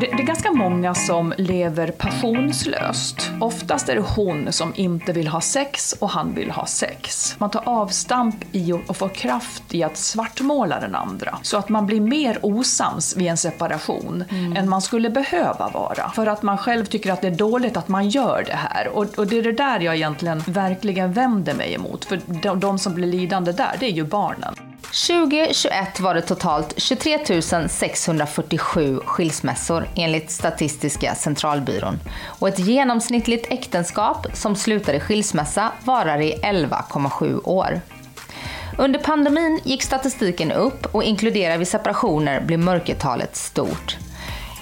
Det, det är ganska många som lever passionslöst. Oftast är det hon som inte vill ha sex och han vill ha sex. Man tar avstamp i och får kraft i att svartmåla den andra. Så att man blir mer osams vid en separation än man skulle behöva vara. För att man själv tycker att det är dåligt att man gör det här. Och, och det är det där jag egentligen verkligen vänder mig emot. För de, de som blir lidande där, det är ju barnen. 2021 var det totalt 23 647 skilsmässor enligt Statistiska centralbyrån. Och ett genomsnittligt äktenskap som slutar i skilsmässa varar i 11,7 år. Under pandemin gick statistiken upp och inkluderar vi separationer blir mörkertalet stort.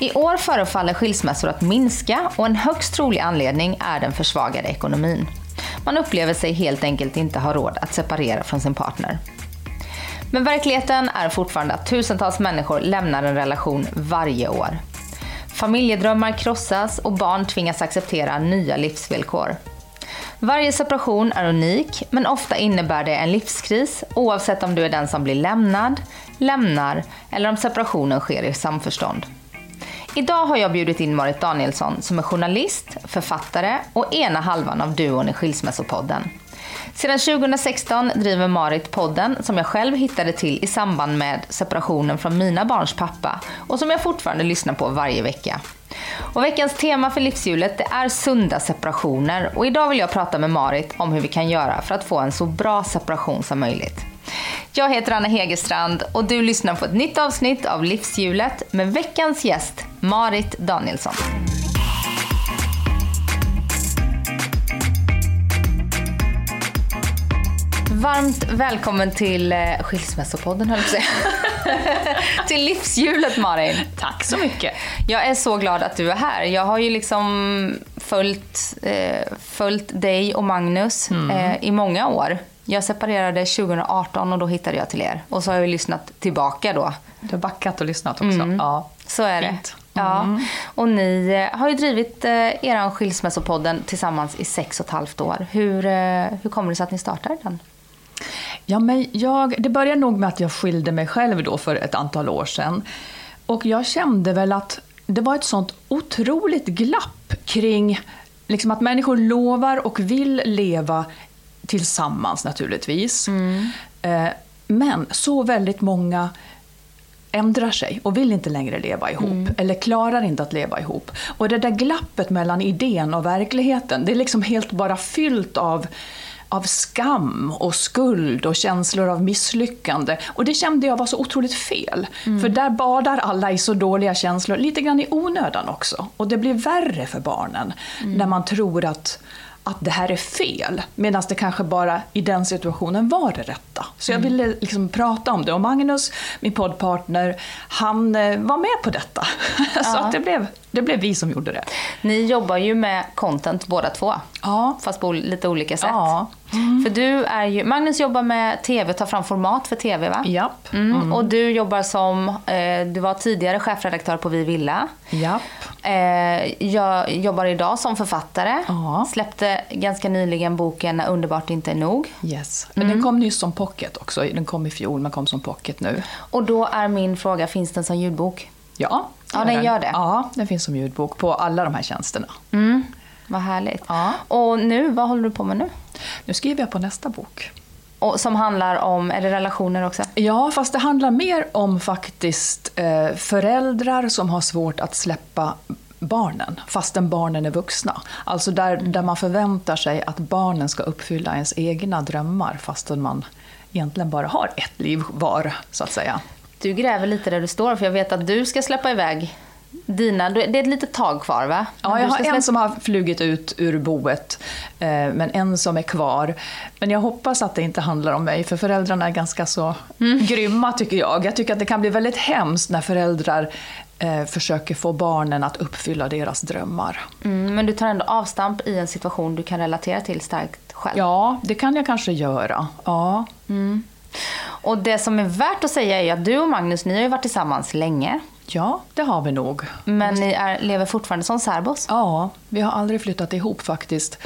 I år förefaller skilsmässor att minska och en högst trolig anledning är den försvagade ekonomin. Man upplever sig helt enkelt inte ha råd att separera från sin partner. Men verkligheten är fortfarande att tusentals människor lämnar en relation varje år. Familjedrömmar krossas och barn tvingas acceptera nya livsvillkor. Varje separation är unik, men ofta innebär det en livskris oavsett om du är den som blir lämnad, lämnar eller om separationen sker i samförstånd. Idag har jag bjudit in Marit Danielsson som är journalist, författare och ena halvan av duon i Skilsmässopodden. Sedan 2016 driver Marit podden som jag själv hittade till i samband med separationen från mina barns pappa och som jag fortfarande lyssnar på varje vecka. Och veckans tema för livshjulet det är sunda separationer och idag vill jag prata med Marit om hur vi kan göra för att få en så bra separation som möjligt. Jag heter Anna Hegerstrand och du lyssnar på ett nytt avsnitt av Livshjulet med veckans gäst Marit Danielsson. Varmt välkommen till eh, Skilsmässopodden höll jag säga. till livshjulet Marin. Tack så mycket. Jag är så glad att du är här. Jag har ju liksom följt, eh, följt dig och Magnus eh, i många år. Jag separerade 2018 och då hittade jag till er. Och så har jag ju lyssnat tillbaka då. Du har backat och lyssnat också. Ja. Så är det. Fint. Ja. Och ni eh, har ju drivit eh, er skilsmässopodden tillsammans i sex och ett halvt år. Hur, eh, hur kommer det sig att ni startade den? Ja, men jag, det började nog med att jag skilde mig själv då för ett antal år sedan. Och jag kände väl att det var ett sånt otroligt glapp kring liksom att människor lovar och vill leva tillsammans naturligtvis. Eh, Men så väldigt många ändrar sig och vill inte längre leva ihop eller klarar inte att leva ihop. Och det där glappet mellan idén och verkligheten, det är liksom helt bara fyllt av av skam och skuld och känslor av misslyckande. Och det kände jag var så otroligt fel. För där badar alla i så dåliga känslor, lite grann i onödan också. Och det blir värre för barnen när man tror att att det här är fel, medan det kanske bara i den situationen var det rätta. Så jag ville liksom prata om det. Och Magnus, min poddpartner, han eh, var med på detta. Så att det, blev, det blev vi som gjorde det. Ni jobbar ju med content båda två. Ja. Fast på lite olika sätt. Ja. För du är ju, Magnus jobbar med TV, tar fram format för TV va? Japp. Mm. Och du jobbar som, eh, du var tidigare chefredaktör på Vi Villa. Japp. Eh, jag jobbar idag som författare. Ja. Släppte ganska nyligen boken När underbart inte är nog. Yes. Men den kom nyss som pocket också. Den kom i fjol, men kom som pocket nu. Och då är min fråga, finns den som ljudbok? Ja, Ja, den gör det. Ja, den finns som ljudbok på alla de här tjänsterna. Mm. Vad härligt. Ja. Och nu, vad håller du på med nu? Nu skriver jag på nästa bok. Och som handlar om, är det relationer också? Ja, fast det handlar mer om faktiskt eh, föräldrar som har svårt att släppa barnen, fastän barnen är vuxna. Alltså där, där man förväntar sig att barnen ska uppfylla ens egna drömmar, fastän man egentligen bara har ett liv var, så att säga. Du gräver lite där du står, för jag vet att du ska släppa iväg dina. Det är ett litet tag kvar va? Ja, jag har en som har flugit ut ur boet, eh, men en som är kvar. Men jag hoppas att det inte handlar om mig, för föräldrarna är ganska så grymma tycker jag. Jag tycker att det kan bli väldigt hemskt när föräldrar eh, försöker få barnen att uppfylla deras drömmar. Mm, men du tar ändå avstamp i en situation du kan relatera till starkt själv. Ja, det kan jag kanske göra. Ja. Och det som är värt att säga är att du och Magnus, ni har ju varit tillsammans länge. ja, det har vi nog. Men ni är, lever fortfarande som särbos. Ja, vi har aldrig flyttat ihop faktiskt.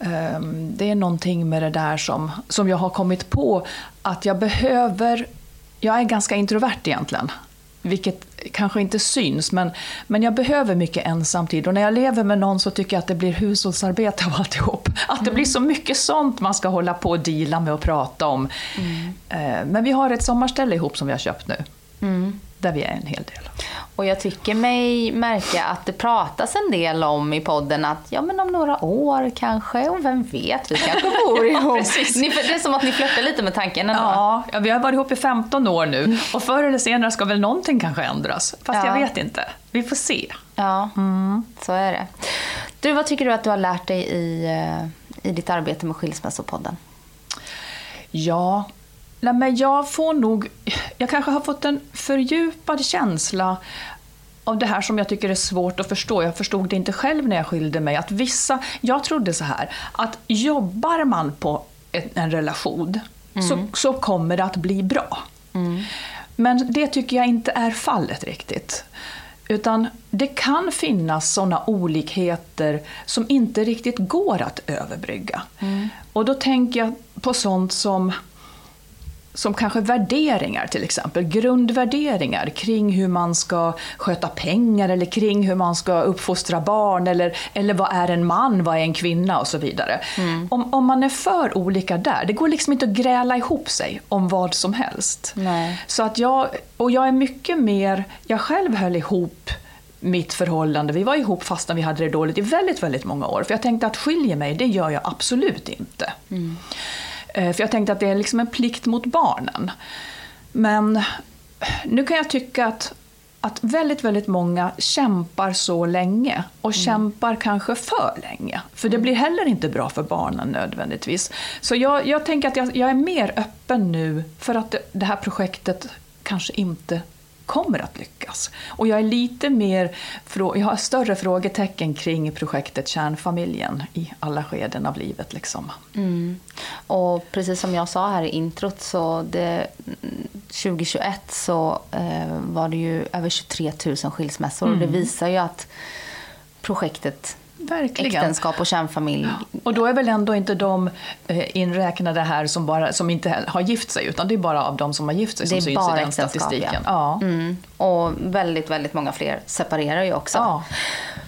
Ehm, Det är någonting med det där som, som jag har kommit på att jag behöver... Jag är ganska introvert egentligen, vilket kanske inte syns, men, men jag behöver mycket ensamtid. Och när jag lever med någon så tycker jag att det blir hushållsarbete av alltihop. Att det blir så mycket sånt man ska hålla på och deala med och prata om. Eh, Men vi har ett sommarställe ihop som vi har köpt nu, där vi är en hel del. Och jag tycker mig märka att det pratas en del om i podden att ja men om några år kanske, och vem vet, vi kanske bor ihop. precis. Ni, det är som att ni flörtar lite med tanken ändå. Ja, ja, vi har varit ihop i 15 år nu och förr eller senare ska väl någonting kanske ändras. Fast Ja. jag vet inte. Vi får se. Ja, så är det. Du, vad tycker du att du har lärt dig i, eh, i ditt arbete med Skilsmässopodden? Ja, nej, men jag får nog... Jag kanske har fått en fördjupad känsla av det här som jag tycker är svårt att förstå. Jag förstod det inte själv när jag skilde mig. Att vissa, jag trodde så här, att jobbar man på en, relation så, så kommer det att bli bra. Men det tycker jag inte är fallet riktigt. Utan det kan finnas sådana olikheter som inte riktigt går att överbrygga. Och då tänker jag på sånt som som kanske värderingar till exempel, grundvärderingar kring hur man ska sköta pengar eller kring hur man ska uppfostra barn eller, eller vad är en man, vad är en kvinna och så vidare. Om, om man är för olika där, det går liksom inte att gräla ihop sig om vad som helst. Nej. Så att jag, och jag är mycket mer, jag själv höll ihop mitt förhållande, vi var ihop fastän vi hade det dåligt i väldigt, väldigt många år. För jag tänkte att skiljer mig, det gör jag absolut inte. Eh, För jag tänkte att det är liksom en plikt mot barnen. Men nu kan jag tycka att, att väldigt, väldigt många kämpar så länge och kämpar kanske för länge. För det blir heller inte bra för barnen nödvändigtvis. Så jag, jag tänker att jag, jag är mer öppen nu för att det, det här projektet kanske inte kommer att lyckas. Och jag är lite mer, jag har större frågetecken kring projektet Kärnfamiljen i alla skeden av livet. Liksom. Och precis som jag sa här i introt så det, 2021 så eh, var det ju över 23 000 skilsmässor och det visar ju att projektet Verkligen. äktenskap och kärnfamilj Och då är väl ändå inte de eh, inräknade här som, bara, som inte har gift sig, utan det är bara av de som har gift sig som syns i den statistiken. ja. Ja. Mm. Och väldigt, väldigt många fler separerar ju också. Ja.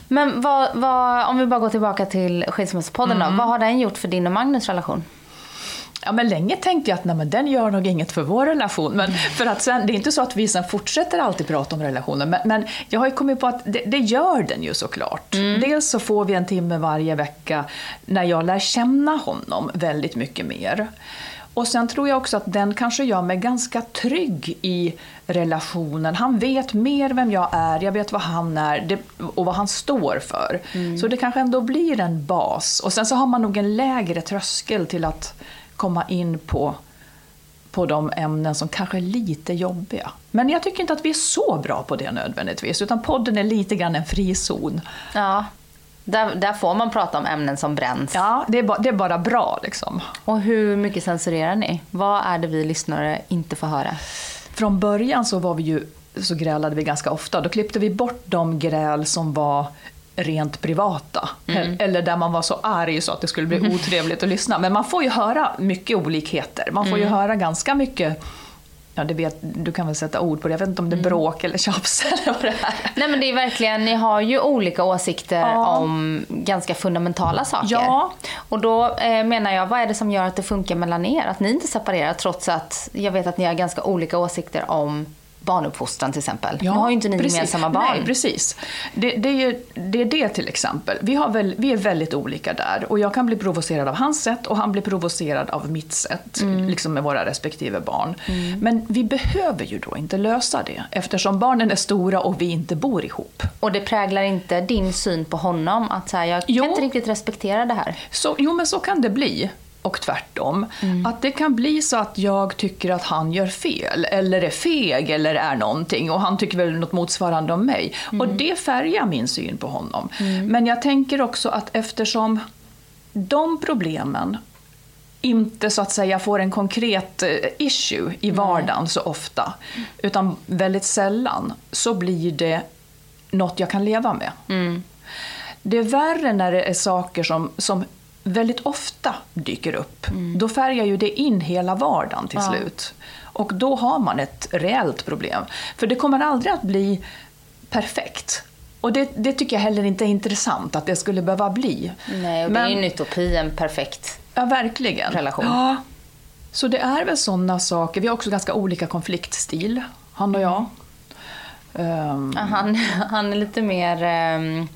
Men vad, vad, om vi bara går tillbaka till Skilsmässopodden Mm. då. Vad har den gjort för din och Magnus relation? Ja, men länge tänkte jag att nej, men den gör nog inget för vår relation. Men för att sen, det är inte så att vi sen fortsätter alltid prata om relationen. Men, men jag har ju kommit på att det, det gör den ju såklart. Dels så får vi en timme varje vecka när jag lär känna honom väldigt mycket mer. Och sen tror jag också att den kanske gör mig ganska trygg i relationen. Han vet mer vem jag är, jag vet vad han är och vad han står för. Så det kanske ändå blir en bas. Och sen så har man nog en lägre tröskel till att komma in på, på de ämnen som kanske är lite jobbiga. Men jag tycker inte att vi är så bra på det nödvändigtvis, utan podden är lite grann en frizon. Ja, där, där får man prata om ämnen som bränns. Ja, det är, ba, det är bara bra liksom. Och hur mycket censurerar ni? Vad är det vi lyssnare inte får höra? Från början så var vi ju så grälade vi ganska ofta. Då klippte vi bort de gräl som var rent privata. Eller där man var så arg så att det skulle bli otrevligt att lyssna. Men man får ju höra mycket olikheter. Man får ju höra ganska mycket Ja, det vet, du kan väl sätta ord på det. Jag vet inte om det är bråk eller tjafs eller vad det är. Nej men det är verkligen, ni har ju olika åsikter Ja. om ganska fundamentala saker. Ja. Och då eh, menar jag, vad är det som gör att det funkar mellan er? Att ni inte separerar trots att jag vet att ni har ganska olika åsikter om barnuppfostran till exempel. nu har ju inte ni precis. gemensamma barn. Nej, precis. Det, det, är ju, det är det till exempel. Vi, har väl, vi är väldigt olika där. Och jag kan bli provocerad av hans sätt och han blir provocerad av mitt sätt. Mm. Liksom med våra respektive barn. Men vi behöver ju då inte lösa det. Eftersom barnen är stora och vi inte bor ihop. Och det präglar inte din syn på honom? Att så här, jag Jo. kan inte riktigt respektera det här. Så, jo, men så kan det bli. Och tvärtom. Att det kan bli så att jag tycker att han gör fel, eller är feg, eller är någonting. Och han tycker väl något motsvarande om mig. Och det färgar min syn på honom. Men jag tänker också att eftersom de problemen inte så att säga får en konkret eh, issue i vardagen så ofta, utan väldigt sällan, så blir det något jag kan leva med. Det är värre när det är saker som, som väldigt ofta dyker upp. Då färgar ju det in hela vardagen till slut. Och då har man ett reellt problem. För det kommer aldrig att bli perfekt. Och det, det tycker jag heller inte är intressant att det skulle behöva bli. Nej, och det är ju en utopi, en perfekt. Ja, verkligen. relation. Ja. Så det är väl sådana saker. Vi har också ganska olika konfliktstil, han och jag. Ja, Han, han är lite mer... ehm,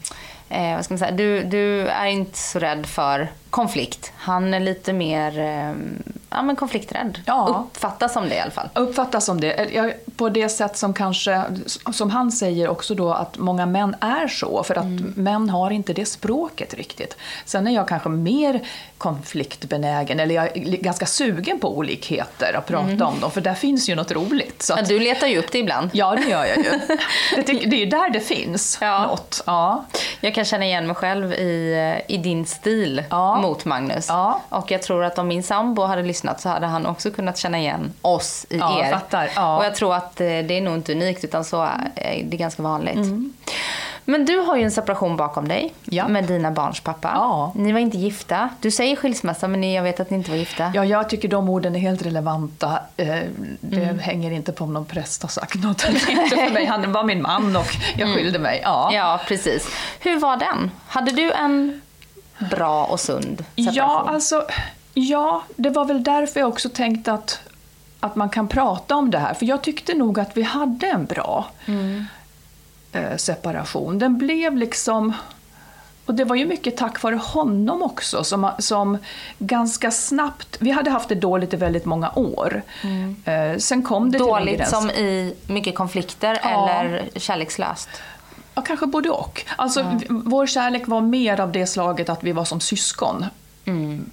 Eh, vad ska man säga? Du, du är inte så rädd för konflikt. Han är lite mer ehm, ja, men konflikträdd. Ja. Uppfattas som det i alla fall. uppfattas som det. Eh, På det sätt som kanske, som han säger också då, att många män är så. För att Mm. män har inte det språket riktigt. Sen är jag kanske mer konfliktbenägen, eller jag är ganska sugen på olikheter, att prata om dem. För där finns ju något roligt. Så Men att, du letar ju upp det ibland. ja, det gör jag ju. Det, tycker- det är ju där det finns Ja. något. Ja. Jag kan känna igen mig själv i, eh, i din stil Ja. Mot Magnus. Ja. Och jag tror att om min sambo hade lyssnat så hade han också kunnat känna igen oss i Ja, er. fattar. Ja. Och jag tror att eh, det är nog inte unikt utan så är det ganska vanligt. Mm. Men du har ju en separation bakom dig Ja. med dina barns pappa. Ja. Ni var inte gifta. Du säger skilsmässa men jag vet att ni inte var gifta. Ja, jag tycker de orden är helt relevanta. Eh, Det Mm. hänger inte på om någon präst har sagt något eller inte för mig. Han var min man och jag skilde mig. Ja. Mm. Ja, precis. Hur var den? Hade du en bra och sund separation? Ja, alltså, ja, det var väl därför jag också tänkte att, att man kan prata om det här. För jag tyckte nog att vi hade en bra eh, separation. Den blev liksom... Och det var ju mycket tack vare honom också som, som ganska snabbt... Vi hade haft det dåligt i väldigt många år. Eh, sen kom det till Dåligt gräns. som i mycket konflikter Ja. eller kärlekslöst? Ja, kanske både och. Alltså, v- Vår kärlek var mer av det slaget att vi var som syskon.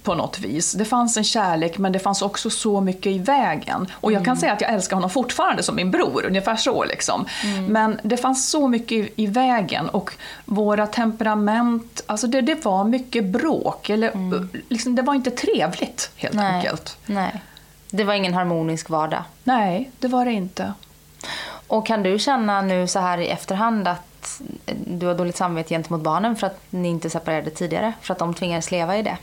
På något vis. Det fanns en kärlek men det fanns också så mycket i vägen. Och jag kan säga att jag älskar honom fortfarande som min bror, ungefär så. Liksom. Men det fanns så mycket i, i vägen och våra temperament, alltså det, det var mycket bråk. Eller, liksom, det var inte trevligt helt Nej. enkelt. Nej. Det var ingen harmonisk vardag. Nej, det var det inte. Och kan du känna nu så här i efterhand att du har dåligt samvete gentemot barnen för att ni inte separerade tidigare? För att de tvingades leva i det?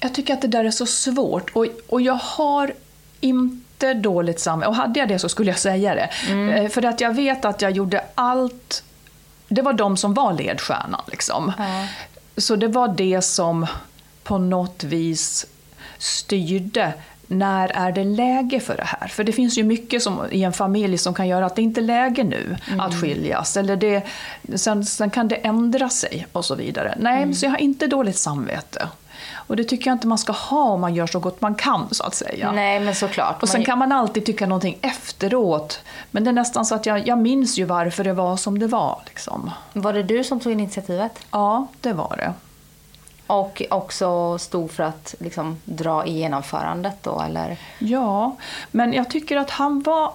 Jag tycker att det där är så svårt och, och jag har inte dåligt samvete. Och hade jag det så skulle jag säga det. Eh, För att jag vet att jag gjorde allt. Det var de som var ledstjärnan. Liksom. Så det var det som på något vis styrde när är det läge för det här? För det finns ju mycket som, i en familj som kan göra att det inte är läge nu att skiljas. Eller det, sen, sen kan det ändra sig och så vidare. Nej, så jag har inte dåligt samvete. Och det tycker jag inte man ska ha om man gör så gott man kan, så att säga. Nej, men såklart. Och sen Man- kan man alltid tycka någonting efteråt. Men det är nästan så att jag, jag minns ju varför det var som det var. Liksom. Var det du som tog initiativet? Ja, det var det. Och också stod för att liksom, dra i genomförandet då, eller? Ja, men jag tycker att han var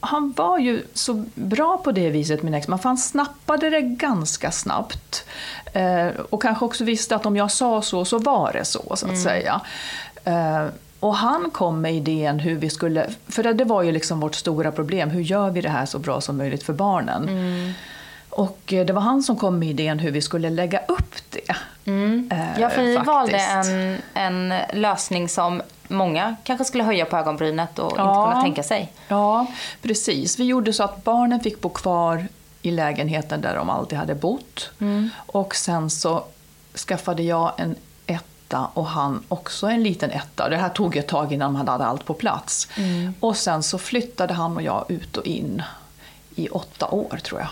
han var ju så bra på det viset, min exman, för han snappade det ganska snabbt. Eh, och kanske också visste att om jag sa så, så var det så, så att säga. Eh, och han kom med idén hur vi skulle, för det, det var ju liksom vårt stora problem, hur gör vi det här så bra som möjligt för barnen? Och eh, det var han som kom med idén hur vi skulle lägga upp det. Eh, Ja, för ni valde en, en lösning som många kanske skulle höja på ögonbrynet och inte Ja. kunna tänka sig. Ja, precis. Vi gjorde så att barnen fick bo kvar i lägenheten där de alltid hade bott. Och sen så skaffade jag en etta och han också en liten etta. Det här tog ett tag innan man hade allt på plats. Och sen så flyttade han och jag ut och in i åtta år tror jag.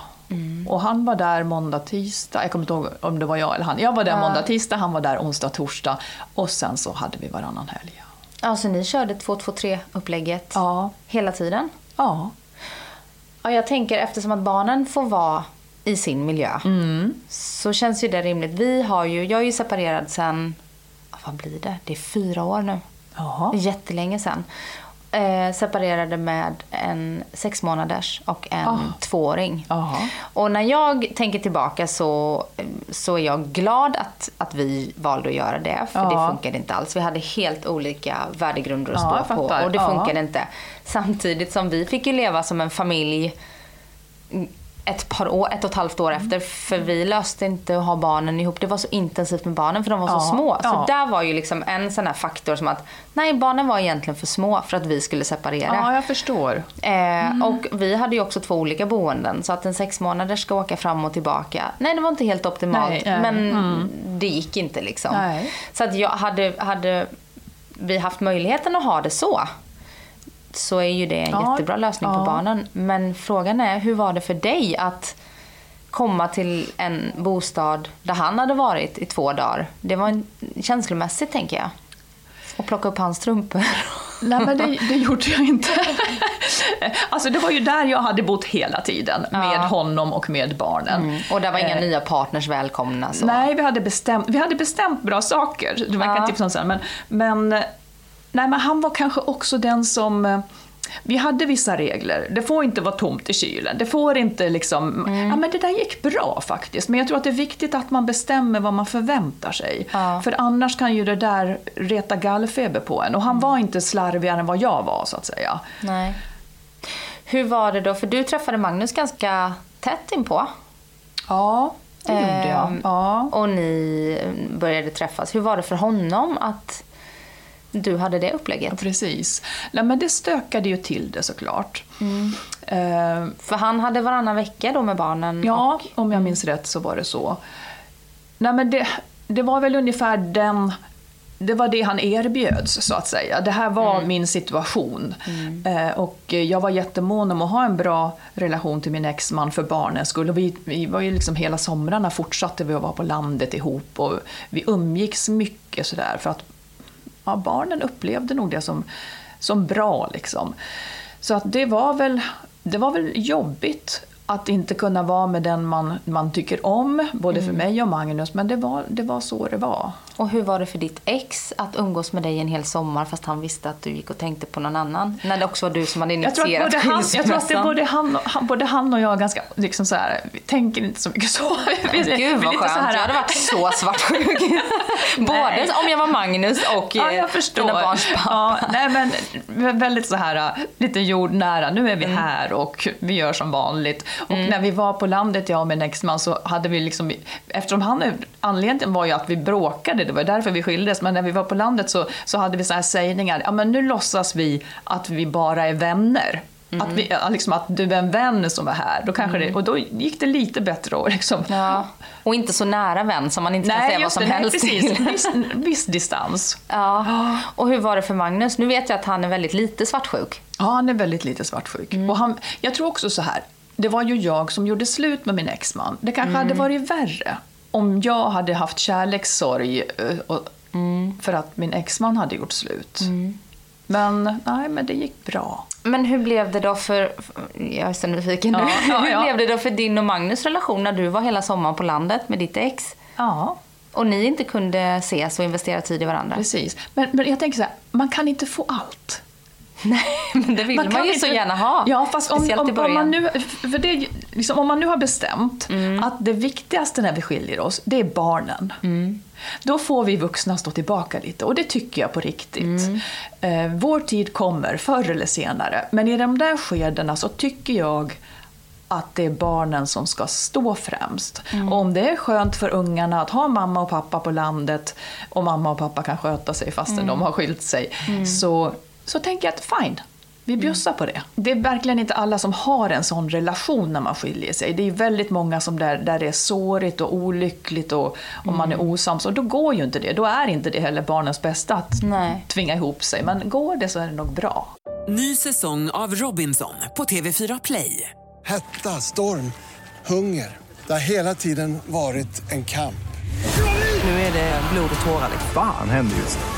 Och han var där måndag, tisdag. Jag kommer inte ihåg om det var jag eller han. Jag var där måndag, tisdag, han var där onsdag, torsdag. Och sen så hade vi varannan helg. Alltså ni körde 2-2-3 upplägget Ja. hela tiden? Ja. Ja, jag tänker eftersom att barnen får vara i sin miljö så känns ju det rimligt. Vi har ju, jag är ju separerad sen, vad blir det? Det är fyra år nu. Jaha. Jättelänge sen. eh, separerade med en sex månaders och en Ah. tvååring. Jaha. Och när jag tänker tillbaka så, så är jag glad att, att vi valde att göra det. För Ja. det funkade inte alls. Vi hade helt olika värdegrunder att stå på. Och det funkade inte. Samtidigt som vi fick ju leva som en familj ett par år, ett och ett halvt år efter. För vi löste inte att ha barnen ihop. Det var så intensivt med barnen för de var Ja, så små. Så ja. där var ju liksom en sån här faktor som att nej, barnen var egentligen för små för att vi skulle separera. Ja, jag förstår. Eh, Och vi hade ju också två olika boenden. Så att en sex månader ska åka fram och tillbaka. Nej, det var inte helt optimalt. Nej, nej. Men det gick inte liksom. Nej. Så att jag hade, hade vi haft möjligheten att ha det så. Så är ju det en Ja, jättebra lösning ja. på barnen. Men frågan är, hur var det för dig att komma till en bostad där han hade varit i två dagar? Det var en, känslomässigt tänker jag. Och plocka upp hans strumpor. Nej, men det, det gjorde jag inte. alltså det var ju där jag hade bott hela tiden, med honom och med barnen. Och där var inga nya partners välkomna. Så. Nej, vi hade bestämt, vi hade bestämt bra saker. Det var Ja. ja. tipsa om sen. Men, men, eh, nej, men han var kanske också den som... eh, Vi hade vissa regler. Det får inte vara tomt i kylen. Det får inte liksom... Mm. Ja, men det där gick bra faktiskt. Men jag tror att det är viktigt att man bestämmer vad man förväntar sig. Ja. För annars kan ju det där reta gallfeber på en. Och han var inte slarvigare än vad jag var, så att säga. Nej. Hur var det då? För du träffade Magnus ganska tätt inpå. Ja, det gjorde jag. Ehm, Ja. Och ni började träffas. Hur var det för honom att du hade det upplägget? Precis. Nej, men det stökade ju till det såklart. Mm. Eh, För han hade varannan vecka då med barnen. Ja, om jag minns rätt så var det så. Nej, men det, det var väl ungefär den... Det var det han erbjöds, så att säga. Det här var min situation. Eh, och jag var jättemån om att ha en bra relation till min exman för barnens skull. Och vi, vi var ju liksom hela somrarna fortsatte vi att vara på landet ihop och vi umgicks mycket sådär för att ja, barnen upplevde nog det som, som bra. Liksom. Så att det var väl, det var väl jobbigt att inte kunna vara med den man, man tycker om, både för mig och Magnus, men det var, det var så det var. Och hur var det för ditt ex att umgås med dig en hel sommar fast han visste att du gick och tänkte på någon annan? När det också var du som hade Jag tror, att initierat både han, jag tror att det både han, och, han, både han och jag ganska, liksom så här, vi tänker inte så mycket så. Vi- vi- Gud vad skönt, så här- jag hade varit så svartsjuk. Både om jag var Magnus och Ja, eh, jag förstår. dina barns pappa. Ja, nej, men väldigt så här, lite jordnära. Nu är Mm. vi här och vi gör som vanligt. Och när vi var på landet, jag och min exman, så hade vi liksom, eftersom han, anledningen var ju att vi bråkade, det var därför vi skildes, men när vi var på landet så, så hade vi så här sägningar, ja men nu låtsas vi att vi bara är vänner. Att, vi, liksom, att du är en vän som är här. Då kanske det, och då gick det lite bättre att liksom, Ja. Och inte så nära vän som man inte kan säga vad som det, nej, helst precis. till. Viss, viss distans. Ja. Och hur var det för Magnus? Nu vet jag att han är väldigt lite svartsjuk. Ja, han är väldigt lite svartsjuk. Och han, jag tror också så här, det var ju jag som gjorde slut med min exman. Det kanske hade varit värre om jag hade haft kärlekssorg eh, och, för att min exman hade gjort slut. Men nej, men det gick bra. Men hur blev det då för, jag är så nyfiken nu. Ja, ja, hur ja. blev det då för din och Magnus relation när du var hela sommaren på landet med ditt ex? Ja, Och ni inte kunde ses och investera tid i varandra? precis. Men, men jag tänker så här, man kan inte få allt. Nej, men det vill man, kan ju inte- så gärna ha. Ja, fast om, om, om, man nu, för det, liksom, om man nu har bestämt Mm. att det viktigaste när vi skiljer oss, det är barnen. Mm. Då får vi vuxna stå tillbaka lite och det tycker jag på riktigt. Mm. Eh, vår tid kommer förr eller senare, men i de där skedena så tycker jag att det är barnen som ska stå främst. Mm. Om det är skönt för ungarna att ha mamma och pappa på landet och mamma och pappa kan sköta sig fastän Mm. de har skilt sig, så, så tänker jag att fine, vi bjussar på det. Det är verkligen inte alla som har en sån relation när man skiljer sig. Det är väldigt många som där, där det är sårigt och olyckligt och, och man är osams. Och då går ju inte det. Då är inte det heller barnens bästa att Nej. tvinga ihop sig. Men går det så är det nog bra. Ny säsong av Robinson på TV4 Play. Hetta, storm, hunger. Det har hela tiden varit en kamp. Nu är det blod och tårar. liksom. Fan händer just nu.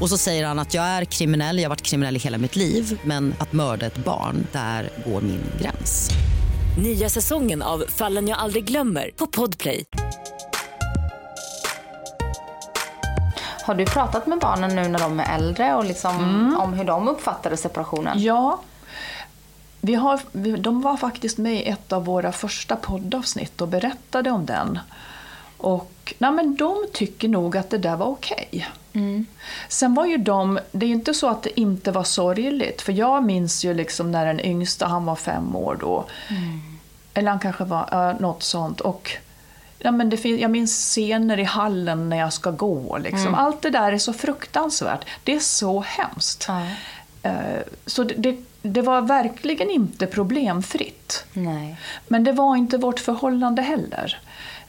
Och så säger han att jag är kriminell, jag har varit kriminell i hela mitt liv men att mörda ett barn, där går min gräns. Nya säsongen av Fallen jag aldrig glömmer på Podplay. Har du pratat med barnen nu när de är äldre och liksom om hur de uppfattade separationen? Ja, vi har, de var faktiskt med i ett av våra första poddavsnitt och berättade om den. Och nej men de tycker nog att det där var okej. Sen var ju de, det är ju inte så att det inte var sorgligt, för jag minns ju liksom när den yngsta, han var fem år då, eller han kanske var ja, något sånt. Och ja, men det fin- jag minns scener i hallen när jag ska gå. Liksom. Allt det där är så fruktansvärt. Det är så hemskt. Eh, Så det, det, det var verkligen inte problemfritt. Nej. Men det var inte vårt förhållande heller.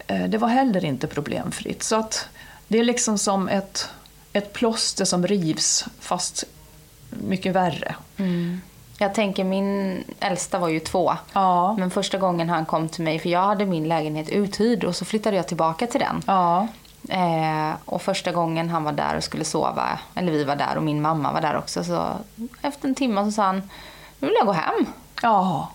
Eh, Det var heller inte problemfritt. Så att det är liksom som ett, ett plåster som rivs, fast mycket värre. Jag tänker min äldsta var ju två. Ja. Men första gången han kom till mig, för jag hade min lägenhet uthyrd och så flyttade jag tillbaka till den. Ja, Eh, och första gången han var där och skulle sova, eller vi var där och min mamma var där också, så efter en timme så sa han, nu vill jag gå hem. ja.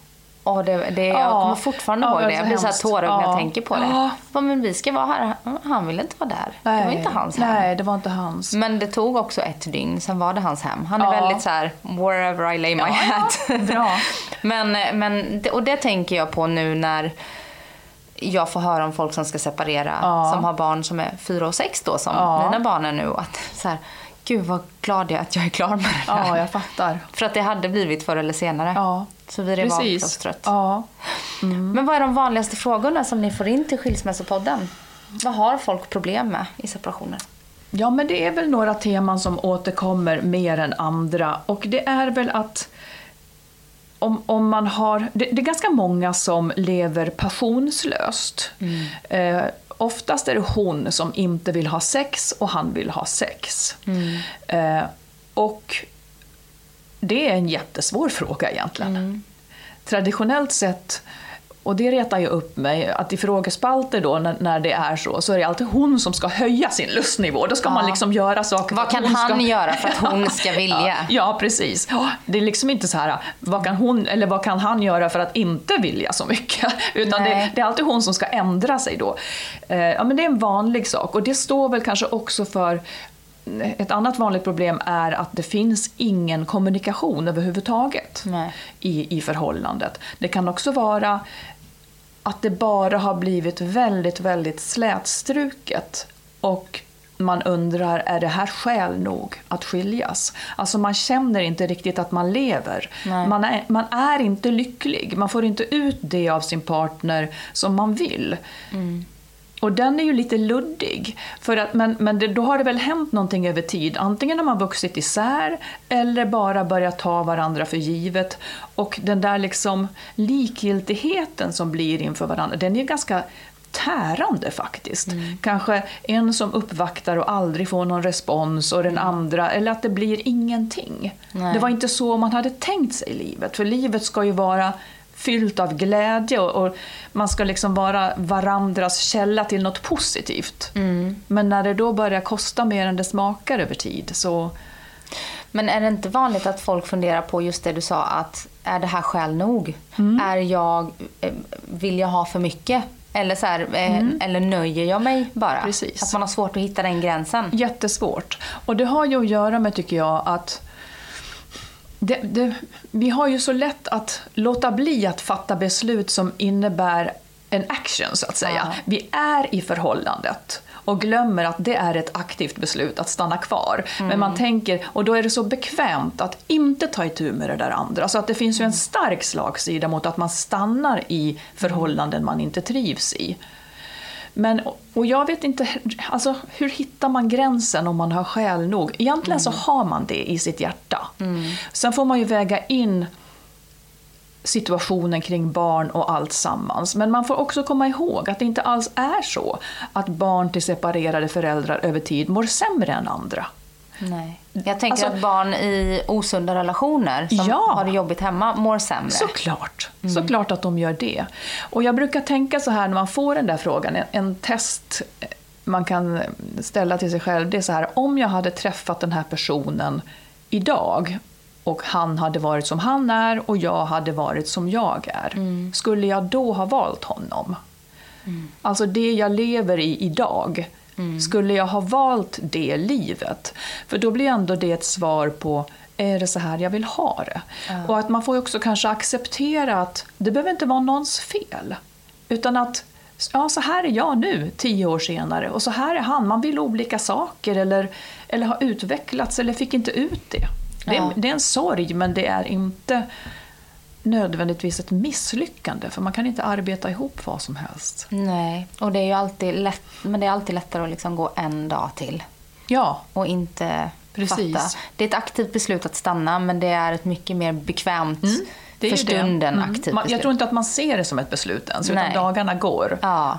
Och det, det, jag Ja. kommer fortfarande Ja, ihåg det Jag blir så här hemskt. tårögd när jag Ja. tänker på det. Bara, men vi ska vara här. Han ville inte vara där. det var inte hans hem. Nej, det var inte hans. Men det tog också ett dygn, sen var det hans hem. Han är väldigt så här, wherever I lay my Ja, hat. bra. men, men, och det tänker jag på nu när jag får höra om folk som ska separera, Ja. som har barn som är fyra och sex då, som Ja. mina barn är nu. Att så här, gud vad glad jag är att jag är klar med det här. Ja, jag fattar. För att det hade blivit förr eller senare. Ja, Så vid det precis. valklostret. Ja. Men vad är de vanligaste frågorna som ni får in till Skilsmässopodden? Vad har folk problem med i separationer? Ja, men det är väl några teman som återkommer mer än andra. Och det är väl att om, om man har... Det, det är ganska många som lever passionslöst. Eh, oftast är det hon som inte vill ha sex och han vill ha sex. Eh, och det är en jättesvår fråga egentligen. Traditionellt sett, och det retar ju upp mig, att i frågespalter då när, när det är så, så är det alltid hon som ska höja sin lustnivå. Då ska man liksom göra saker Vad kan han ska... göra för att hon ska vilja? Ja, ja, precis. Ja, Det är liksom inte så här, vad kan, hon, eller vad kan han göra för att inte vilja så mycket? Utan det, det är alltid hon som ska ändra sig då. Eh, ja, men det är en vanlig sak och det står väl kanske också för ett annat vanligt problem är att det finns ingen kommunikation överhuvudtaget Nej. i, i förhållandet. Det kan också vara att det bara har blivit väldigt, väldigt slätstruket och man undrar, är det här skäl nog att skiljas? Alltså man känner inte riktigt att man lever. Man är, man är inte lycklig. Man får inte ut det av sin partner som man vill. Och den är ju lite luddig. För att, men men det, då har det väl hänt någonting över tid. Antingen har man vuxit isär eller bara börjat ta varandra för givet. Och den där liksom likgiltigheten som blir inför varandra, den är ganska tärande faktiskt. Kanske en som uppvaktar och aldrig får någon respons och den andra, eller att det blir ingenting. Nej. Det var inte så man hade tänkt sig livet. För livet ska ju vara fyllt av glädje och, och man ska liksom vara varandras källa till något positivt. Men när det då börjar kosta mer än det smakar över tid så... Men är det inte vanligt att folk funderar på just det du sa att är det här skäl nog? Är jag, eh, vill jag ha för mycket? Eller, så här, eh, eller nöjer jag mig bara? Precis. Att man har svårt att hitta den gränsen. Jättesvårt. Och det har ju att göra med, tycker jag, att det, det, vi har ju så lätt att låta bli att fatta beslut som innebär en action, så att säga. Ja. Vi är i förhållandet och glömmer att det är ett aktivt beslut att stanna kvar. Men man tänker, och då är det så bekvämt att inte ta itu med det där andra. Så att det finns ju en stark slagsida mot att man stannar i förhållanden man inte trivs i. Men, och jag vet inte, alltså, hur hittar man gränsen om man har skäl nog? Egentligen så har man det i sitt hjärta. Sen får man ju väga in situationen kring barn och allt sammans. Men man får också komma ihåg att det inte alls är så att barn till separerade föräldrar över tid mår sämre än andra. Nej. Jag tänker Alltså- att barn i osunda relationer som Ja. har det jobbigt hemma mår sämre. Såklart. Såklart att de gör det. Och jag brukar tänka så här när man får den där frågan, en, en test man kan ställa till sig själv, det är så här, om jag hade träffat den här personen idag och han hade varit som han är och jag hade varit som jag är, skulle jag då ha valt honom? Alltså det jag lever i idag, skulle jag ha valt det livet? För då blir ändå det ett svar på, är det så här jag vill ha det? Och att man får också kanske acceptera att det behöver inte vara någons fel. Utan att, ja så här är jag nu, tio år senare, och så här är han. Man vill olika saker eller, eller har utvecklats eller fick inte ut det. Det är, Ja. det är en sorg, men det är inte nödvändigtvis ett misslyckande, för man kan inte arbeta ihop vad som helst. Nej, och det är ju alltid, lätt, men det är alltid lättare att liksom gå en dag till Ja, och inte Precis. fatta. Det är ett aktivt beslut att stanna, men det är ett mycket mer bekvämt, Mm, det är för stunden Mm. aktivt Man- beslut. Jag tror inte att man ser det som ett beslut ens, utan Nej. dagarna går. Ja.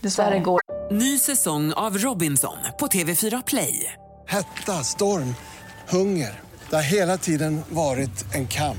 Dessvärre går Ny säsong av Robinson på TV4 Play. Hetta, storm, hunger. Det har hela tiden varit en kamp.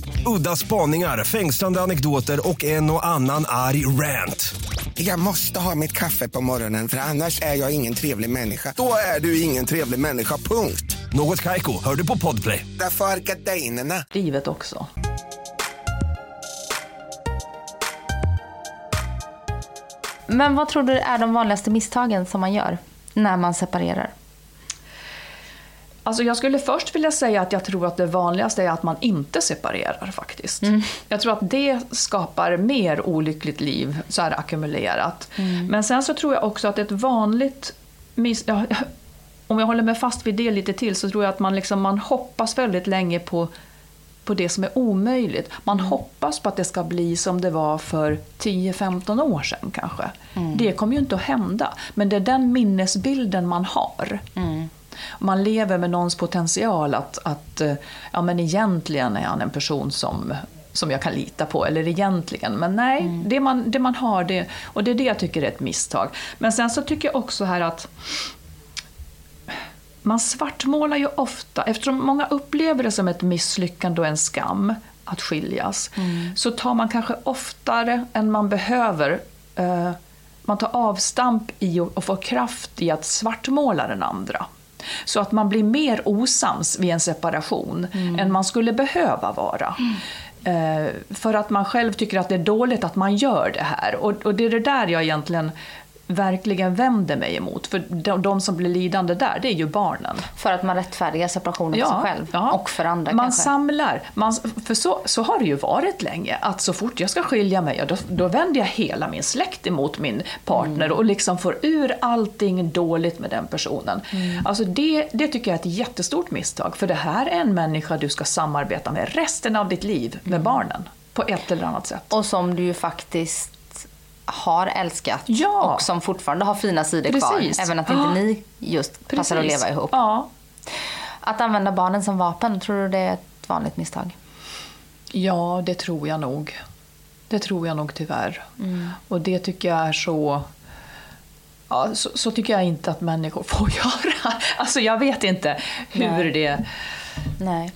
Udda spaningar, fängslande anekdoter och en och annan arg rant. Jag måste ha mitt kaffe på morgonen för annars är jag ingen trevlig människa. Då är du ingen trevlig människa, punkt. Något Kaiko, hör du på Podplay. Därför är gardinerna. livet också. Men vad tror du är de vanligaste misstagen som man gör när man separerar? Alltså jag skulle först vilja säga att jag tror att det vanligaste är att man inte separerar faktiskt. Jag tror att det skapar mer olyckligt liv, så här ackumulerat. Men sen så tror jag också att ett vanligt. Ja, om jag håller mig fast vid det lite till så tror jag att man, liksom, man hoppas väldigt länge på, på det som är omöjligt. Man hoppas på att det ska bli som det var för 10-15 år sedan kanske. Det kommer ju inte att hända, men det är den minnesbilden man har. Man lever med någons potential att, att eh, ja, men egentligen är han en person som, som jag kan lita på, eller egentligen. Men nej, det, man, det man har, det, och det är det jag tycker är ett misstag. Men sen så tycker jag också här att man svartmålar ju ofta, eftersom många upplever det som ett misslyckande och en skam att skiljas, så tar man kanske oftare än man behöver eh, man tar avstamp i och, och får kraft i att svartmåla den andra. Så att man blir mer osams vid en separation än man skulle behöva vara. Eh, för att man själv tycker att det är dåligt att man gör det här. Och, och det är det där jag egentligen verkligen vänder mig emot. För de, de som blir lidande där, det är ju barnen. För att man rättfärdigar separationen för sig själv ja. och för andra Man kanske. samlar. Man, för så, så har det ju varit länge. Att så fort jag ska skilja mig, ja, då, då vänder jag hela min släkt emot min partner Mm. och liksom får ur allting dåligt med den personen. Mm. Alltså det, det tycker jag är ett jättestort misstag. För det här är en människa du ska samarbeta med resten av ditt liv med Mm. barnen. På ett eller annat sätt. Och som du ju faktiskt har älskat Ja. och som fortfarande har fina sidor Precis. kvar. Även att inte ni just passar att Precis. leva ihop. Ja. Att använda barnen som vapen, tror du det är ett vanligt misstag? Ja, det tror jag nog. Det tror jag nog tyvärr. Mm. Och det tycker jag är så... Ja, så, så tycker jag inte att människor får göra. Alltså jag vet inte hur Nej. det... Nej.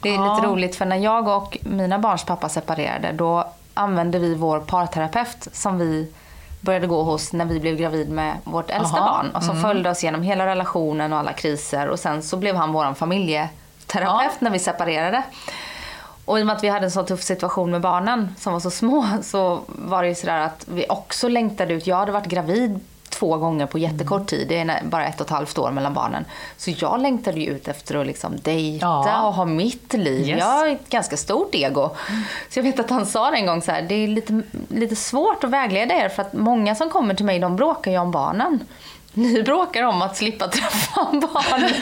Det är Ja. lite roligt för när jag och mina barns pappa separerade då använde vi vår parterapeut som vi började gå hos när vi blev gravid med vårt äldsta Aha. barn och som följde oss genom hela relationen och alla kriser och sen så blev han vår familjeterapeut Ja. när vi separerade. Och i och med att vi hade en så tuff situation med barnen som var så små så var det ju sådär att vi också längtade ut. Jag hade varit gravid två gånger på jättekort tid. Det är bara ett och ett halvt år mellan barnen. Så jag längtade ju ut efter att liksom dejta Ja. och ha mitt liv. Yes. Jag har ett ganska stort ego. Så jag vet att han sa det en gång så här, det är lite, lite svårt att vägleda er för att många som kommer till mig, de bråkar ju om barnen. Ni bråkar om att slippa träffa barnen.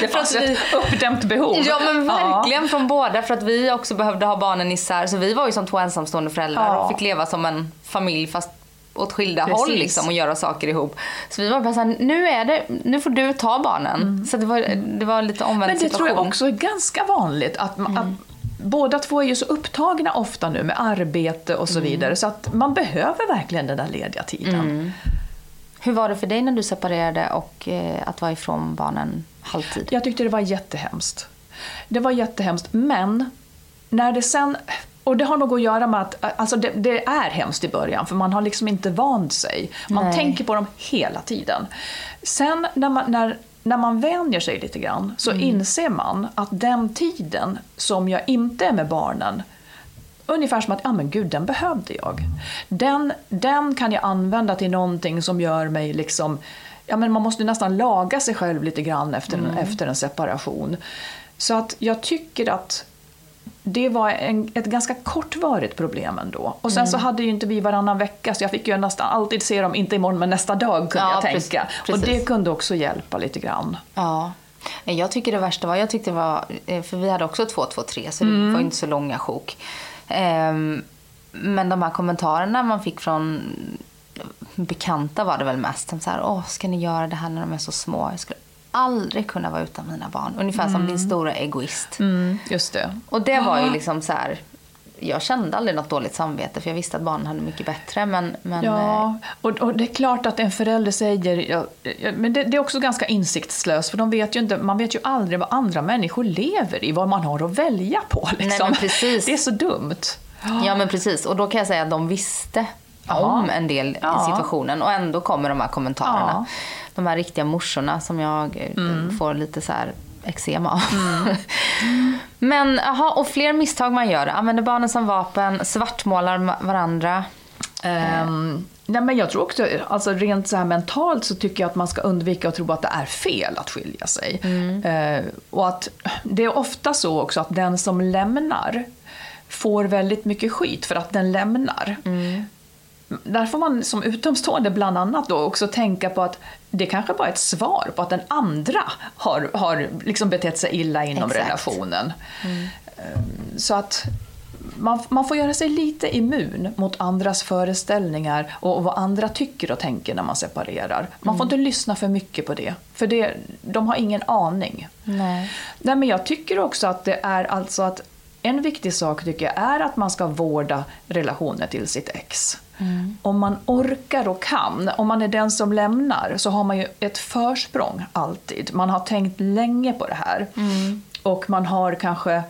Det fanns ett uppdämt behov. Ja men Ja. verkligen från båda för att vi också behövde ha barnen isär. Så vi var ju som två ensamstående föräldrar Ja. och fick leva som en familj fast åt skilda Precis. håll liksom och göra saker ihop. Så vi var bara såhär, nu är det, nu får du ta barnen. Så det var, det var lite omvänd Men det situation. tror jag också är ganska vanligt. Att, man- att Båda två är ju så upptagna ofta nu med arbete och så vidare så att man behöver verkligen den där lediga tiden. Hur var det för dig när du separerade och eh, att vara ifrån barnen halvtid? Jag tyckte det var jättehemskt. Det var jättehemskt, men när det sen... Och det har nog att göra med att alltså det, det är hemskt i början för man har liksom inte vant sig. Man Nej. tänker på dem hela tiden. Sen när man, när, när man vänjer sig lite grann så inser man att den tiden som jag inte är med barnen Ungefär som att, ja men gud, den behövde jag. Den, den kan jag använda till någonting som gör mig liksom... Ja men man måste nästan laga sig själv lite grann efter, en, efter en separation. Så att jag tycker att det var en, ett ganska kortvarigt problem ändå. Och sen så hade ju inte vi varannan vecka så jag fick ju nästan alltid se dem, inte imorgon men nästa dag kunde Ja, jag precis, tänka. Och precis. det kunde också hjälpa lite grann. Ja. Jag tycker det värsta var, jag tyckte det var, eh, för vi hade också 223 så det var inte så långa sjok. Ehm, men de här kommentarerna man fick från bekanta var det väl mest. Så här, åh, ska ni göra det här när de är så små? Jag skulle aldrig kunna vara utan mina barn. Ungefär som din stora egoist. Mm, just det. Och det var ju liksom så här, jag kände aldrig något dåligt samvete för jag visste att barnen hade mycket bättre. Men, men eh, Ja, och, och det är klart att en förälder säger, ja, men det, det är också ganska insiktslöst för de vet ju inte, man vet ju aldrig vad andra människor lever i, vad man har att välja på. Liksom. men precis. Det är så dumt. Ja men precis. Och då kan jag säga att de visste Ja. om en del i situationen och ändå kommer de här kommentarerna. Ja. De här riktiga morsorna som jag eh, Mm. får lite så här eksem av. men aha, och fler misstag man gör. Använder barnen som vapen, svartmålar varandra. Ehm, nej, men jag tror också, alltså rent så här mentalt så tycker jag att man ska undvika att tro att det är fel att skilja sig. Eh, och att det är ofta så också att den som lämnar får väldigt mycket skit för att den lämnar. Där får man som utomstående bland annat då också tänka på att det kanske bara är ett svar på att den andra har, har liksom betett sig illa inom Exakt. relationen. Ehm, Så att man, man får göra sig lite immun mot andras föreställningar och, och vad andra tycker och tänker när man separerar. Man får inte lyssna för mycket på det, för det, de har ingen aning. Nej. Nej, men jag tycker också att det är alltså att en viktig sak tycker jag är att man ska vårda relationen till sitt ex. Om man orkar och kan, om man är den som lämnar så har man ju ett försprång alltid. Man har tänkt länge på det här. Och man har kanske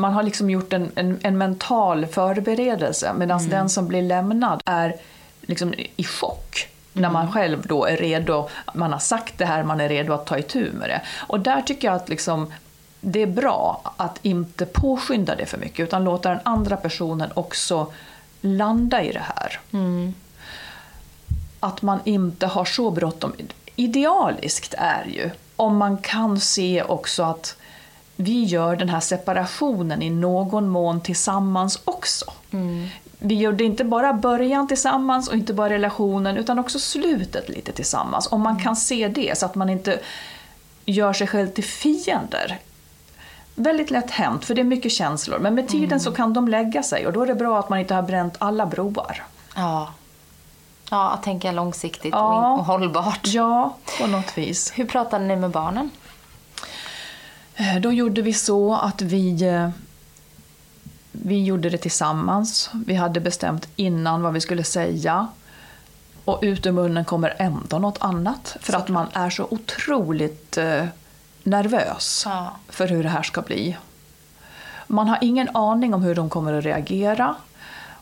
man har liksom gjort en, en, en mental förberedelse medan den som blir lämnad är liksom i chock. När man själv då är redo, man har sagt det här, man är redo att ta itu med det. Och där tycker jag att liksom, det är bra att inte påskynda det för mycket utan låta den andra personen också landa i det här. Att man inte har så bråttom. Idealiskt är ju om man kan se också att vi gör den här separationen i någon mån tillsammans också. Vi gjorde inte bara början tillsammans och inte bara relationen utan också slutet lite tillsammans. Om man kan se det så att man inte gör sig själv till fiender. Väldigt lätt hänt, för det är mycket känslor. Men med tiden så kan de lägga sig och då är det bra att man inte har bränt alla broar. Ja. Ja, att tänka långsiktigt och, Ja. och hållbart. Ja, på något vis. Hur pratade ni med barnen? Eh, Då gjorde vi så att vi, eh, vi gjorde det tillsammans. Vi hade bestämt innan vad vi skulle säga. Och ut ur munnen kommer ändå något annat. För att man är så otroligt eh, nervös Ja. för hur det här ska bli. Man har ingen aning om hur de kommer att reagera.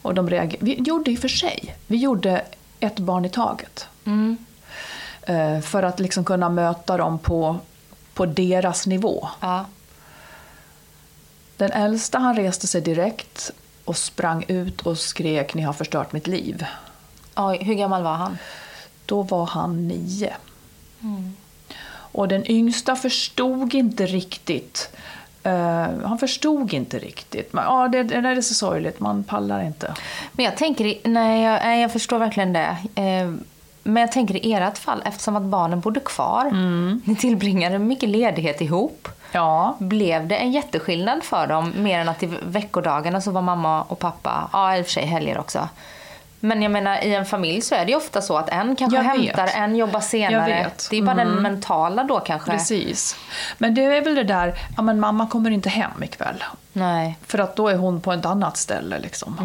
Och de reager- vi gjorde i och för sig, vi gjorde ett barn i taget. Eh, För att liksom kunna möta dem på, på deras nivå. Ja. Den äldsta han reste sig direkt och sprang ut och skrek ni har förstört mitt liv. Oj, hur gammal var han? Då var han nio. Och den yngsta förstod inte riktigt. eh, han förstod inte riktigt. Men, ja, det, det där är så sorgligt, man pallar inte. Men jag tänker, nej jag, nej, jag förstår verkligen det. Eh, men jag tänker i ert fall, eftersom att barnen bodde kvar, ni tillbringade mycket ledighet ihop. Ja. Blev det en jätteskillnad för dem, mer än att i veckodagarna så var mamma och pappa, ja i och för sig helger också. Men jag menar i en familj så är det ju ofta så att en kanske Jag hämtar, vet. en jobbar senare. Jag vet. Det är bara den Mm. mentala då kanske. Precis. Men det är väl det där, ja men mamma kommer inte hem ikväll. Nej. För att då är hon på ett annat ställe liksom.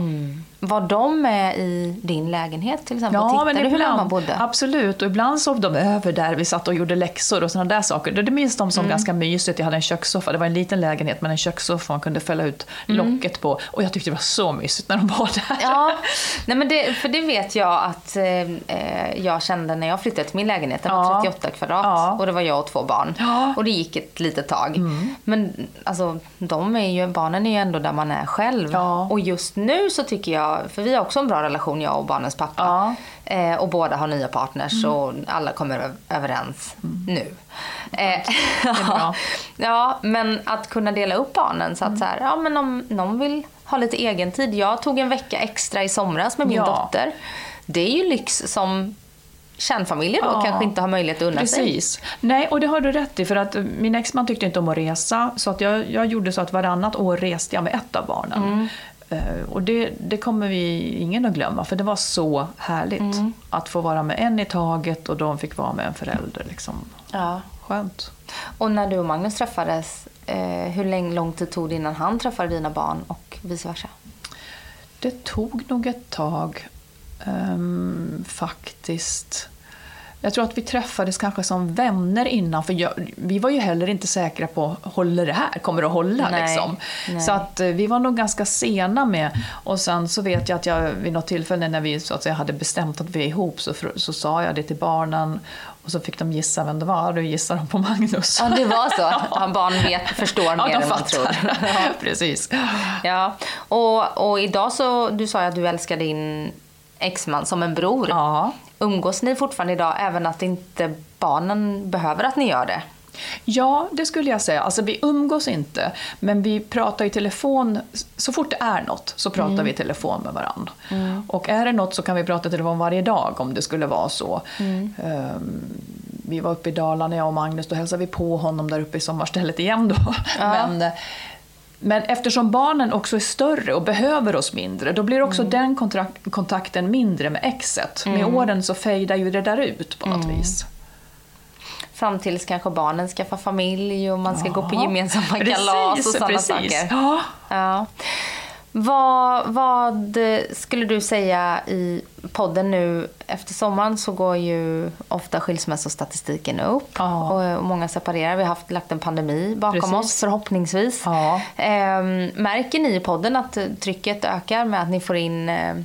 Var de med i din lägenhet till exempel? Tittade du hur mamma bodde? Absolut, och ibland sov de över där vi satt och gjorde läxor och sådana där saker. Det minns de Mm. som ganska mysigt. Jag hade en kökssoffa, det var en liten lägenhet men en kökssoffa man kunde fälla ut locket på. Och jag tyckte det var så mysigt när de var där. Mm. Ja, nej men det, för det vet jag att eh, eh, jag kände när jag flyttade till min lägenhet. Den var Ja. 38 kvadrat Ja. och det var jag och två barn. Ja. Och det gick ett litet tag. Mm. Men alltså, de är ju, barnen är ju ändå där man är själv. Ja. Och just nu så tycker jag, för vi har också en bra relation jag och barnens pappa. Ja. Eh, och båda har nya partners Mm. och alla kommer överens nu. Eh, bra. ja, men att kunna dela upp barnen så att så här, ja men om någon vill ha lite egen tid. Jag tog en vecka extra i somras med min Ja. dotter. Det är ju lyx som kärnfamiljer då Ja. kanske inte har möjlighet att unna sig. Precis. Nej, och det har du rätt i. För att min exman tyckte inte om att resa. Så att jag, jag gjorde så att varannat år reste jag med ett av barnen. Eh, Och det, det kommer vi ingen att glömma. För det var så härligt. Mm. Att få vara med en i taget och de fick vara med en förälder. Liksom. Ja. Skönt. Och när du och Magnus träffades, eh, hur lång, lång tid tog det innan han träffade dina barn och vice versa? Det tog nog ett tag ehm, faktiskt. Jag tror att vi träffades kanske som vänner innan, för jag, vi var ju heller inte säkra på, håller det här? Kommer det att hålla? Nej, liksom? nej. Så att eh, vi var nog ganska sena med. Och sen så vet jag att jag vid något tillfälle när vi så att säga, hade bestämt att vi är ihop så, så sa jag det till barnen. Och så fick de gissa vem det var. Då gissade de på Magnus. Ja, det var så. Ja, barn vet, förstår Ja, mer de än man tror. fattar. Precis. Ja, och, och idag så, du sa ju att du älskar din exman som en bror. Ja. Umgås ni fortfarande idag även att inte barnen behöver att ni gör det? Ja, det skulle jag säga. Alltså vi umgås inte, men vi pratar i telefon. Så fort det är något så pratar Mm. vi i telefon med varandra. Och är det något så kan vi prata i telefon varje dag om det skulle vara så. Mm. Ehm, vi var uppe i Dalarna, jag och Magnus, då hälsade vi på honom där uppe i sommarstället igen då. Men, eh, men eftersom barnen också är större och behöver oss mindre, då blir också den kontrakt- kontakten mindre med exet. Med åren så fejdar ju det där ut på något vis. Fram tills kanske barnen skaffar familj och man ska gå på Ja, gemensamma precis, kalas och sådana precis. saker. Ja. Ja. Vad, vad skulle du säga i podden nu? Efter sommaren så går ju ofta skilsmässostatistiken upp. Ja. Och många separerar. Vi har haft, lagt en pandemi bakom Precis. oss förhoppningsvis. Ja. Ehm, märker ni i podden att eh, trycket ökar med att ni får in eh,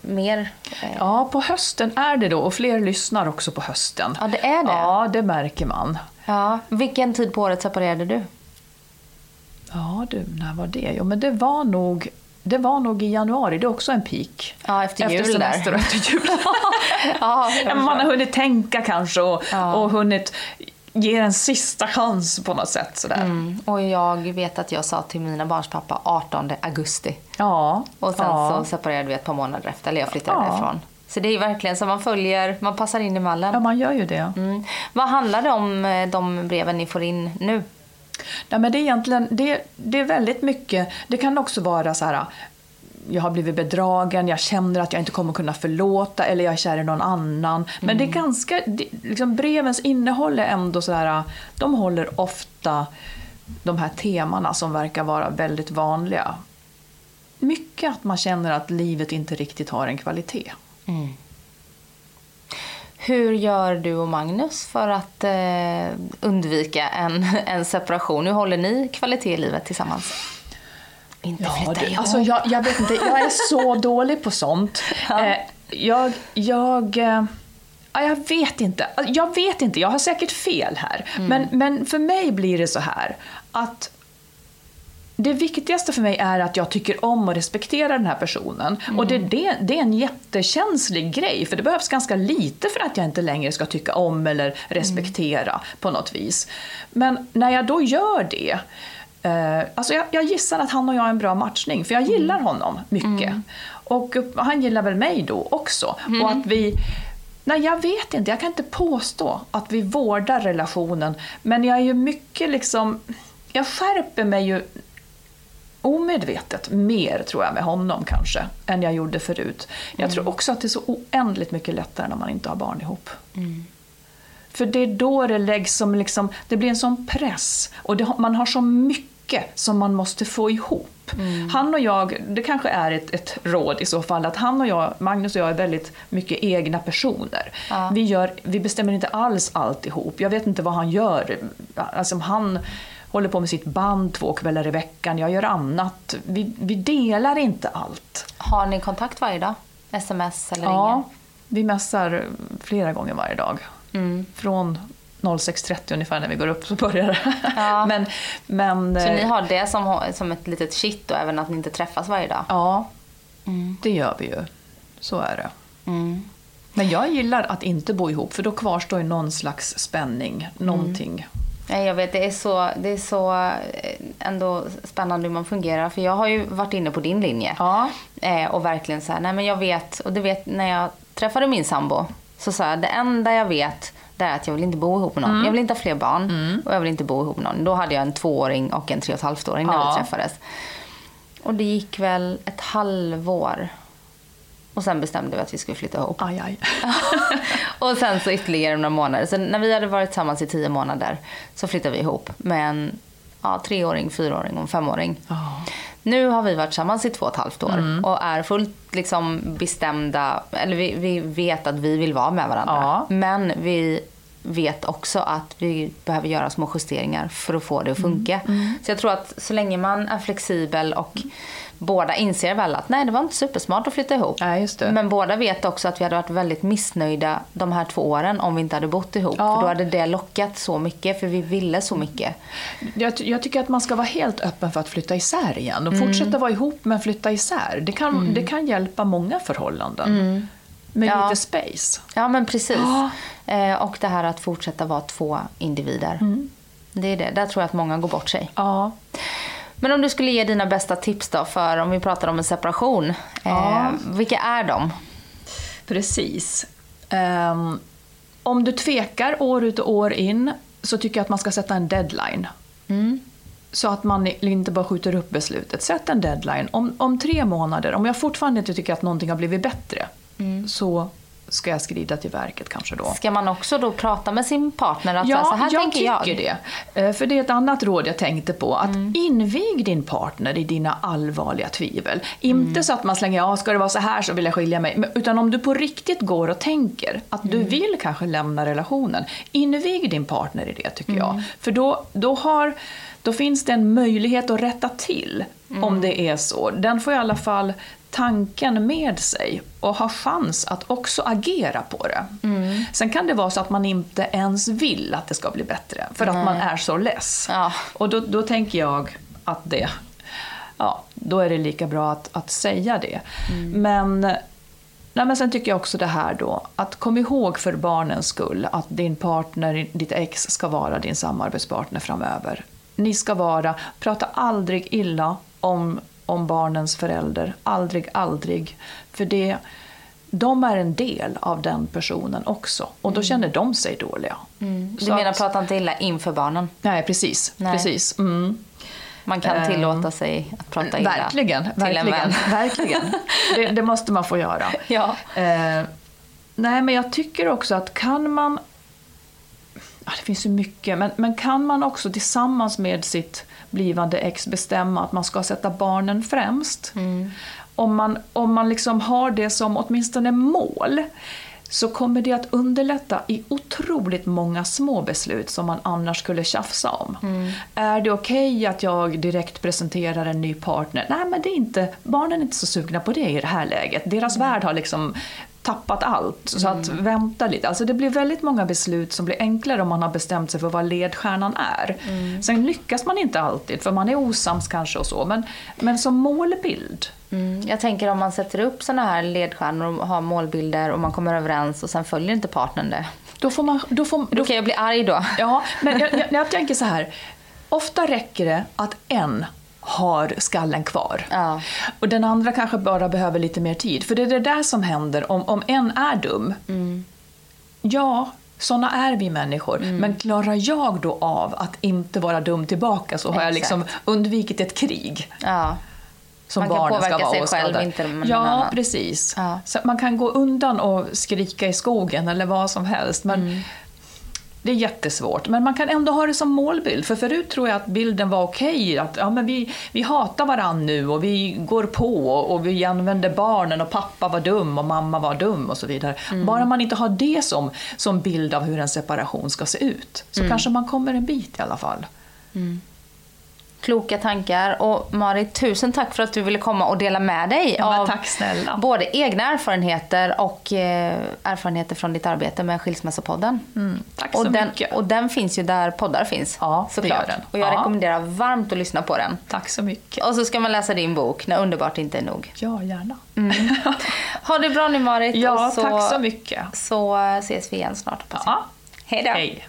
mer? eh, Ja, på hösten är det då och fler lyssnar också på hösten. Ja, det är det. Ja, det märker man. Ja. Vilken tid på året separerade du? Ja du, när var det? Jo, men det var nog, det var nog i januari. Det är också en peak. Ja, efter jul efter semester där. och efter jul. Ja, man har hunnit tänka kanske och, Ja. och hunnit ge en sista chans på något sätt. Sådär. Mm. Och jag vet att jag sa till mina barns pappa 18 augusti. Ja. Och sen ja. så separerade vi ett par månader efter, eller jag flyttade Ja. därifrån. Så det är verkligen så man följer, man passar in i mallen. ja, man gör ju det. Mm. Vad handlar det om eh, de breven ni får in nu? Nej, men det är egentligen det, det är väldigt mycket. Det kan också vara så här. Jag har blivit bedragen, jag känner att jag inte kommer kunna förlåta eller jag är kär i någon annan. Men det är ganska, det, liksom brevens innehåll är ändå så här. De håller ofta de här temana som verkar vara väldigt vanliga. Mycket att man känner att livet inte riktigt har en kvalitet. Hur gör du och Magnus för att eh, undvika en, en separation? Hur håller ni kvalitet i livet tillsammans? Inte Ja, flytta ihop. alltså jag, jag vet inte, jag är så dålig på sånt. Eh, jag, jag, eh, ja, jag vet inte. Alltså, Jag vet inte, jag har säkert fel här. Men, men för mig blir det så här att det viktigaste för mig är att jag tycker om och respekterar den här personen. Mm. Och det, det, det är en jättekänslig grej, för det behövs ganska lite för att jag inte längre ska tycka om eller respektera på något vis. Men när jag då gör det, eh, alltså jag, jag gissar att han och jag är en bra matchning, för jag gillar honom mycket. Och eh, han gillar väl mig då också. Och att vi Nej, jag vet inte. Jag kan inte påstå att vi vårdar relationen. Men jag är ju mycket liksom... Jag skärper mig ju omedvetet mer, tror jag, med honom kanske, än jag gjorde förut. Jag tror också att det är så oändligt mycket lättare när man inte har barn ihop. För det är då det läggs som liksom, det blir en sån press. Och det, man har så mycket som man måste få ihop. Han och jag, det kanske är ett, ett råd i så fall, att han och jag, Magnus och jag är väldigt mycket egna personer. Vi, gör, vi bestämmer inte alls allt ihop. Jag vet inte vad han gör. Alltså han håller på med sitt band två kvällar i veckan, jag gör annat. Vi, vi delar inte allt. Har ni kontakt varje dag? Sms eller Ja, ringer? vi mässar flera gånger varje dag. Mm. Från 06.30 ungefär när vi går upp så börjar det. Ja. men, men, Så eh, ni har det som, som ett litet shit då, även att ni inte träffas varje dag? Ja, det gör vi ju. Så är det. Mm. Men jag gillar att inte bo ihop för då kvarstår ju någon slags spänning, någonting. Nej, jag vet, det är så, det är så eh, ändå spännande hur man fungerar. För jag har ju varit inne på din linje. Eh, och verkligen så här, nej men jag vet, och du vet när jag träffade min sambo så sa jag, det enda jag vet det är att jag vill inte bo ihop med någon. Mm. Jag vill inte ha fler barn och jag vill inte bo ihop med någon. Då hade jag en tvååring och en tre och ett halvt åring när Ja. vi träffades. Och det gick väl ett halvår. Och sen bestämde vi att vi skulle flytta ihop. Aj, aj. och sen så ytterligare några månader. Så när vi hade varit tillsammans i tio månader så flyttade vi ihop med en ja, treåring, fyraåring och en femåring. Nu har vi varit tillsammans i två och ett halvt år Mm. och är fullt liksom bestämda, eller vi, vi vet att vi vill vara med varandra. Ja. Men vi vet också att vi behöver göra små justeringar för att få det att funka. Mm. Så jag tror att så länge man är flexibel och båda inser väl att nej, det var inte supersmart att flytta ihop. Nej, just det. Men båda vet också att vi hade varit väldigt missnöjda de här två åren om vi inte hade bott ihop. Ja. För då hade det lockat så mycket, för vi ville så mycket. Jag, jag tycker att man ska vara helt öppen för att flytta isär igen. Och Mm. fortsätta vara ihop men flytta isär. Det kan, det kan hjälpa många förhållanden. Med Ja. lite space. Ja, men precis. Eh, och det här att fortsätta vara två individer. Det är det. Där tror jag att många går bort sig. Ja. Men om du skulle ge dina bästa tips då, för om vi pratar om en separation. Ja. Eh, vilka är de? Precis. Ehm, om du tvekar år ut och år in så tycker jag att man ska sätta en deadline. Så att man inte bara skjuter upp beslutet. Sätt en deadline. Om, om tre månader, om jag fortfarande inte tycker att någonting har blivit bättre, så ska jag skrida till verket kanske då. Ska man också då prata med sin partner? Att Ja, så här jag tänker tycker jag. det. Eh, För det är ett annat råd jag tänkte på. Att invig din partner i dina allvarliga tvivel. Inte så att man slänger, ja ska det vara så här så vill jag skilja mig. Utan om du på riktigt går och tänker att du vill kanske lämna relationen. Invig din partner i det tycker jag. För då, då, har, då finns det en möjlighet att rätta till om det är så. Den får i alla fall tanken med sig och ha chans att också agera på det. Sen kan det vara så att man inte ens vill att det ska bli bättre för att man är så less. Ja. Och då, då tänker jag att det, ja, då är det lika bra att, att säga det. Men, nej, men sen tycker jag också det här då, att kom ihåg för barnens skull att din partner, ditt ex, ska vara din samarbetspartner framöver. Ni ska vara, prata aldrig illa om, om barnens förälder. Aldrig, aldrig. För det, de är en del av den personen också. Och då känner de sig dåliga. Du Så menar att- prata inte illa inför barnen? Nej, precis. Nej. precis. Mm. Man kan Ehm, tillåta sig att prata illa Verkligen, till en verkligen. vän. verkligen. Det, det måste man få göra. Ja. Eh, nej, men jag tycker också att kan man... Det finns ju mycket, men, men kan man också tillsammans med sitt blivande ex bestämma att man ska sätta barnen främst. Om man, om man liksom har det som åtminstone mål så kommer det att underlätta i otroligt många små beslut som man annars skulle tjafsa om. Är det okej att jag direkt presenterar en ny partner? Nej, men det är inte, barnen är inte så sugna på det i det här läget. Deras värld har liksom tappat allt. Så att vänta lite. Alltså det blir väldigt många beslut som blir enklare om man har bestämt sig för vad ledstjärnan är. Sen lyckas man inte alltid, för man är osams kanske och så. Men, men som målbild. Mm. Jag tänker om man sätter upp såna här ledstjärnor och har målbilder och man kommer överens och sen följer inte partnern det. Då får man... Då, får, Då kan jag bli arg då. Ja, men jag, jag, jag tänker så här. Ofta räcker det att en har skallen kvar. Ja. Och den andra kanske bara behöver lite mer tid. För det är det där som händer om, om en är dum. Mm. Ja, såna är vi människor. Men klarar jag då av att inte vara dum tillbaka så har jag Exakt. liksom undvikit ett krig. Ja. Som Man kan barnen ska påverka vara sig själv, inte någon Ja, annan. precis. Ja. Så man kan gå undan och skrika i skogen eller vad som helst. Men Mm. Det är jättesvårt, men man kan ändå ha det som målbild. För förut tror jag att bilden var okej. Att ja, men vi, vi hatar varann nu och vi går på och vi använder barnen och pappa var dum och mamma var dum och så vidare. Mm. Bara man inte har det som, som bild av hur en separation ska se ut så Mm. kanske man kommer en bit i alla fall. Kloka tankar. Och Marit, tusen tack för att du ville komma och dela med dig Ja, av tack snälla. både egna erfarenheter och eh, erfarenheter från ditt arbete med Skilsmässopodden. Mm, tack och så den, mycket. Och den finns ju där poddar finns. Ja, såklart. Och jag Ja. rekommenderar varmt att lyssna på den. Tack så mycket. Och så ska man läsa din bok, När underbart inte är nog. Ja, gärna. Ha det bra nu Marit. Ja, och så, tack så mycket. Så eh, ses vi igen snart. Ja. Hej då. Hej.